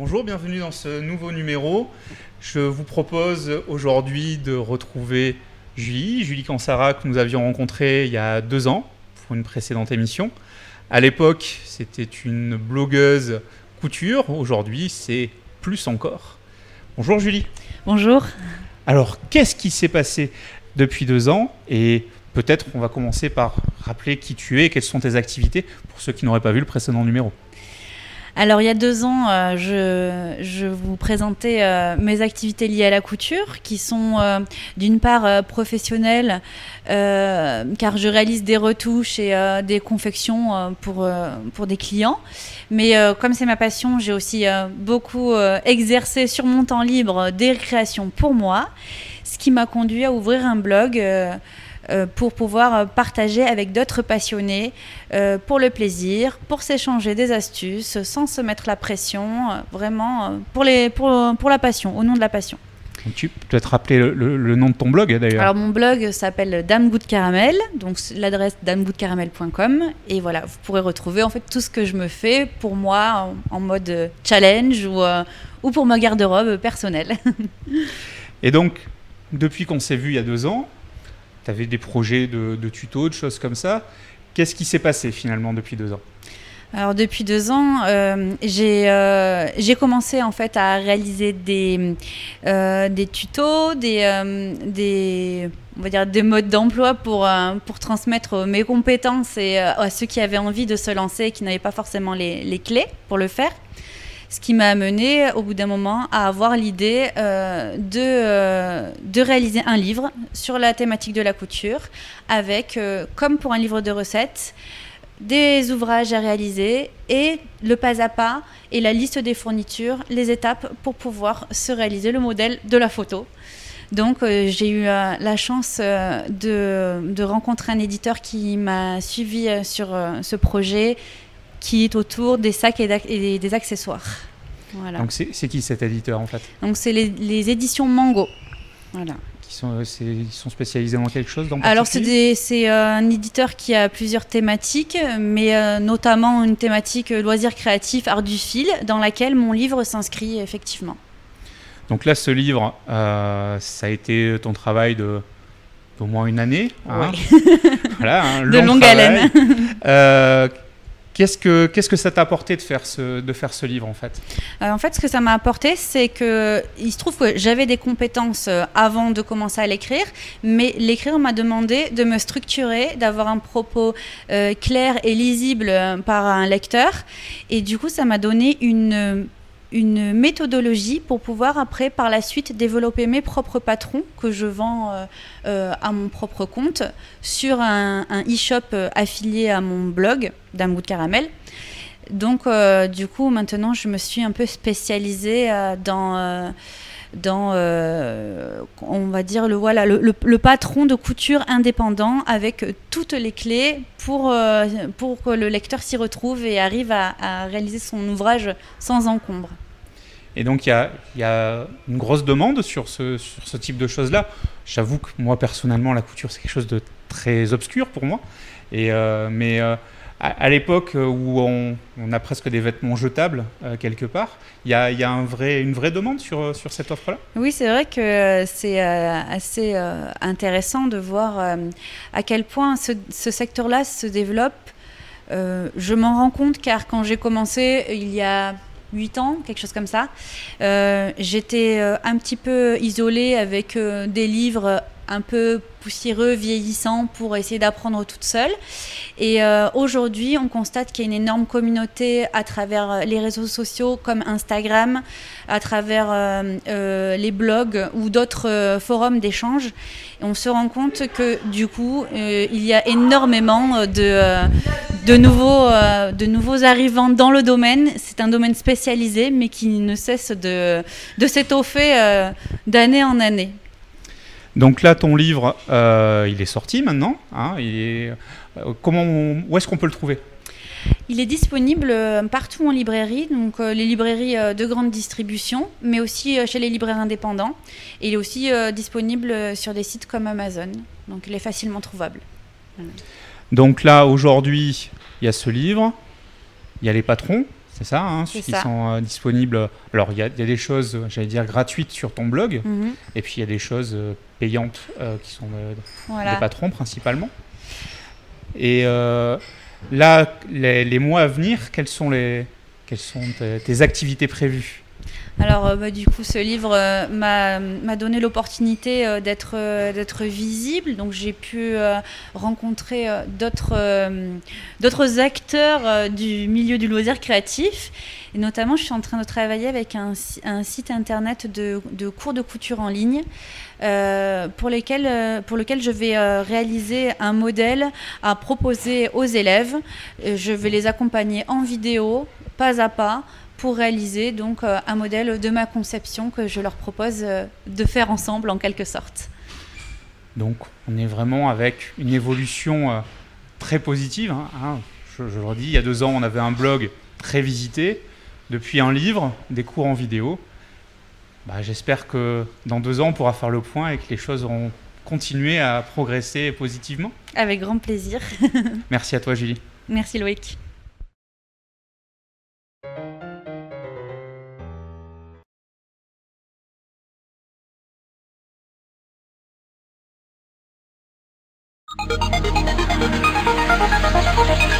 Bonjour, bienvenue dans ce nouveau numéro. Je vous propose aujourd'hui de retrouver Julie, Julie Cansara que nous avions rencontrée il y a deux ans pour une précédente émission. À l'époque, c'était une blogueuse couture. Aujourd'hui, c'est plus encore. Bonjour Julie. Bonjour. Alors, qu'est-ce qui s'est passé depuis deux ans? Et peut-être on va commencer par rappeler qui tu es et quelles sont tes activités pour ceux qui n'auraient pas vu le précédent numéro. Alors il y a deux ans, euh, je, vous présentais euh, mes activités liées à la couture, qui sont euh, d'une part professionnelles, car je réalise des retouches et des confections pour, pour des clients. Mais comme c'est ma passion, j'ai aussi beaucoup exercé sur mon temps libre des créations pour moi, ce qui m'a conduit à ouvrir un blog. Euh, pour pouvoir euh, partager avec d'autres passionnés euh, pour le plaisir, pour s'échanger des astuces, sans se mettre la pression, vraiment pour, les, pour, pour la passion, au nom de la passion. Tu peux te rappeler le, nom de ton blog d'ailleurs Alors mon blog s'appelle Dame Goût de Caramel, donc l'adresse damegoutdecaramel.com et voilà, vous pourrez retrouver en fait tout ce que je me fais pour moi en, mode challenge ou, ou pour ma garde-robe personnelle. et donc, depuis qu'on s'est vu il y a deux ans, tu des projets de, de tutos, de choses comme ça. Qu'est-ce qui s'est passé finalement depuis deux ans? Alors depuis deux ans, euh, euh, j'ai commencé en fait à réaliser des, euh, des tutos, des, des, on va dire des modes d'emploi pour, pour transmettre mes compétences et à ceux qui avaient envie de se lancer et qui n'avaient pas forcément les, les, clés pour le faire. Ce qui m'a amené au bout d'un moment à avoir l'idée de, de réaliser un livre sur la thématique de la couture avec, euh, comme pour un livre de recettes, des ouvrages à réaliser et le pas à pas et la liste des fournitures, les étapes pour pouvoir se réaliser le modèle de la photo. Donc j'ai eu la chance de, de, rencontrer un éditeur qui m'a suivi sur ce projet qui est autour des sacs et, des accessoires. Voilà. Donc c'est qui cet éditeur en fait? Donc c'est les, éditions Mango. Voilà. Qui sont, ils sont spécialisés dans quelque chose Alors c'est euh, un éditeur qui a plusieurs thématiques, mais euh, notamment une thématique euh, loisirs créatifs, art du fil, dans laquelle mon livre s'inscrit effectivement. Donc là, ce livre, ça a été ton travail de d'au moins une année. Hein voilà, un de longue haleine. Qu'est-ce que, qu'est-ce que ça t'a apporté de faire ce, de faire ce livre en fait? Euh, En fait, ce que ça m'a apporté, c'est que il se trouve que j'avais des compétences euh, avant de commencer à l'écrire, mais l'écrire m'a demandé de me structurer, d'avoir un propos euh, clair et lisible par un lecteur, et du coup, ça m'a donné une une méthodologie pour pouvoir après par la suite développer mes propres patrons que je vends euh, euh, à mon propre compte sur un, e-shop euh, affilié à mon blog d'un de caramel. Donc du coup maintenant je me suis un peu spécialisée dans dans, on va dire, le, voilà, le, patron de couture indépendant avec toutes les clés pour, pour que le lecteur s'y retrouve et arrive à, réaliser son ouvrage sans encombre. Et donc il y a, une grosse demande sur ce, sur ce type de choses-là. J'avoue que moi personnellement, la couture, c'est quelque chose de très obscur pour moi. Et, euh, mais euh, à, l'époque où on, a presque des vêtements jetables euh, quelque part, il y a, une vraie demande sur, sur cette offre-là? Oui, c'est vrai que c'est assez intéressant de voir à quel point ce, secteur-là se développe. je m'en rends compte car quand j'ai commencé il y a 8 ans, quelque chose comme ça. Euh, j'étais un petit peu isolée avec des livres un peu poussiéreux, vieillissants pour essayer d'apprendre toute seule. Et euh, aujourd'hui, on constate qu'il y a une énorme communauté à travers les réseaux sociaux comme Instagram, à travers euh, les blogs ou d'autres forums d'échange. On se rend compte que du coup, il y a énormément de nouveaux, euh, arrivants dans le domaine. C'est un domaine spécialisé, mais qui ne cesse de, de s'étoffer euh, d'année en année. Donc là, ton livre, euh, il est sorti maintenant. Hein, il est, comment où est-ce qu'on peut le trouver? Il est disponible partout en librairie, donc les librairies de grande distribution, mais aussi chez les libraires indépendants. Et il est aussi disponible sur des sites comme Amazon, donc il est facilement trouvable. Donc là, aujourd'hui, il y a ce livre, il y a les patrons. C'est ça, hein, C'est qui ça. sont euh, disponibles. Alors, il y, a il y a des choses, j'allais dire, gratuites sur ton blog, Mhm. et puis il y a des choses euh, payantes euh, qui sont Voilà. des patrons principalement. Et là, les, les mois à venir, quelles sont, les, quelles sont tes, tes activités prévues? Alors, euh, bah, du coup, ce livre euh, m'a donné l'opportunité euh, d'être visible. Donc, j'ai pu rencontrer d'autres acteurs du milieu du loisir créatif. Et notamment, je suis en train de travailler avec un, si- un site internet de, de cours de couture en ligne. pour, pour lequel je vais réaliser un modèle à proposer aux élèves. Je vais les accompagner en vidéo, pas à pas, pour réaliser donc euh, un modèle de ma conception que je leur propose euh, de faire ensemble en quelque sorte. Donc, on est vraiment avec une évolution euh, très positive. hein, hein. Je, je le redis, il y a deux ans, on avait un blog très visité. Depuis un livre, des cours en vidéo. Bah, J'espère que dans deux ans, on pourra faire le point et que les choses auront continué à progresser positivement. Avec grand plaisir. Merci à toi, Julie. Merci Loïc. Thank you.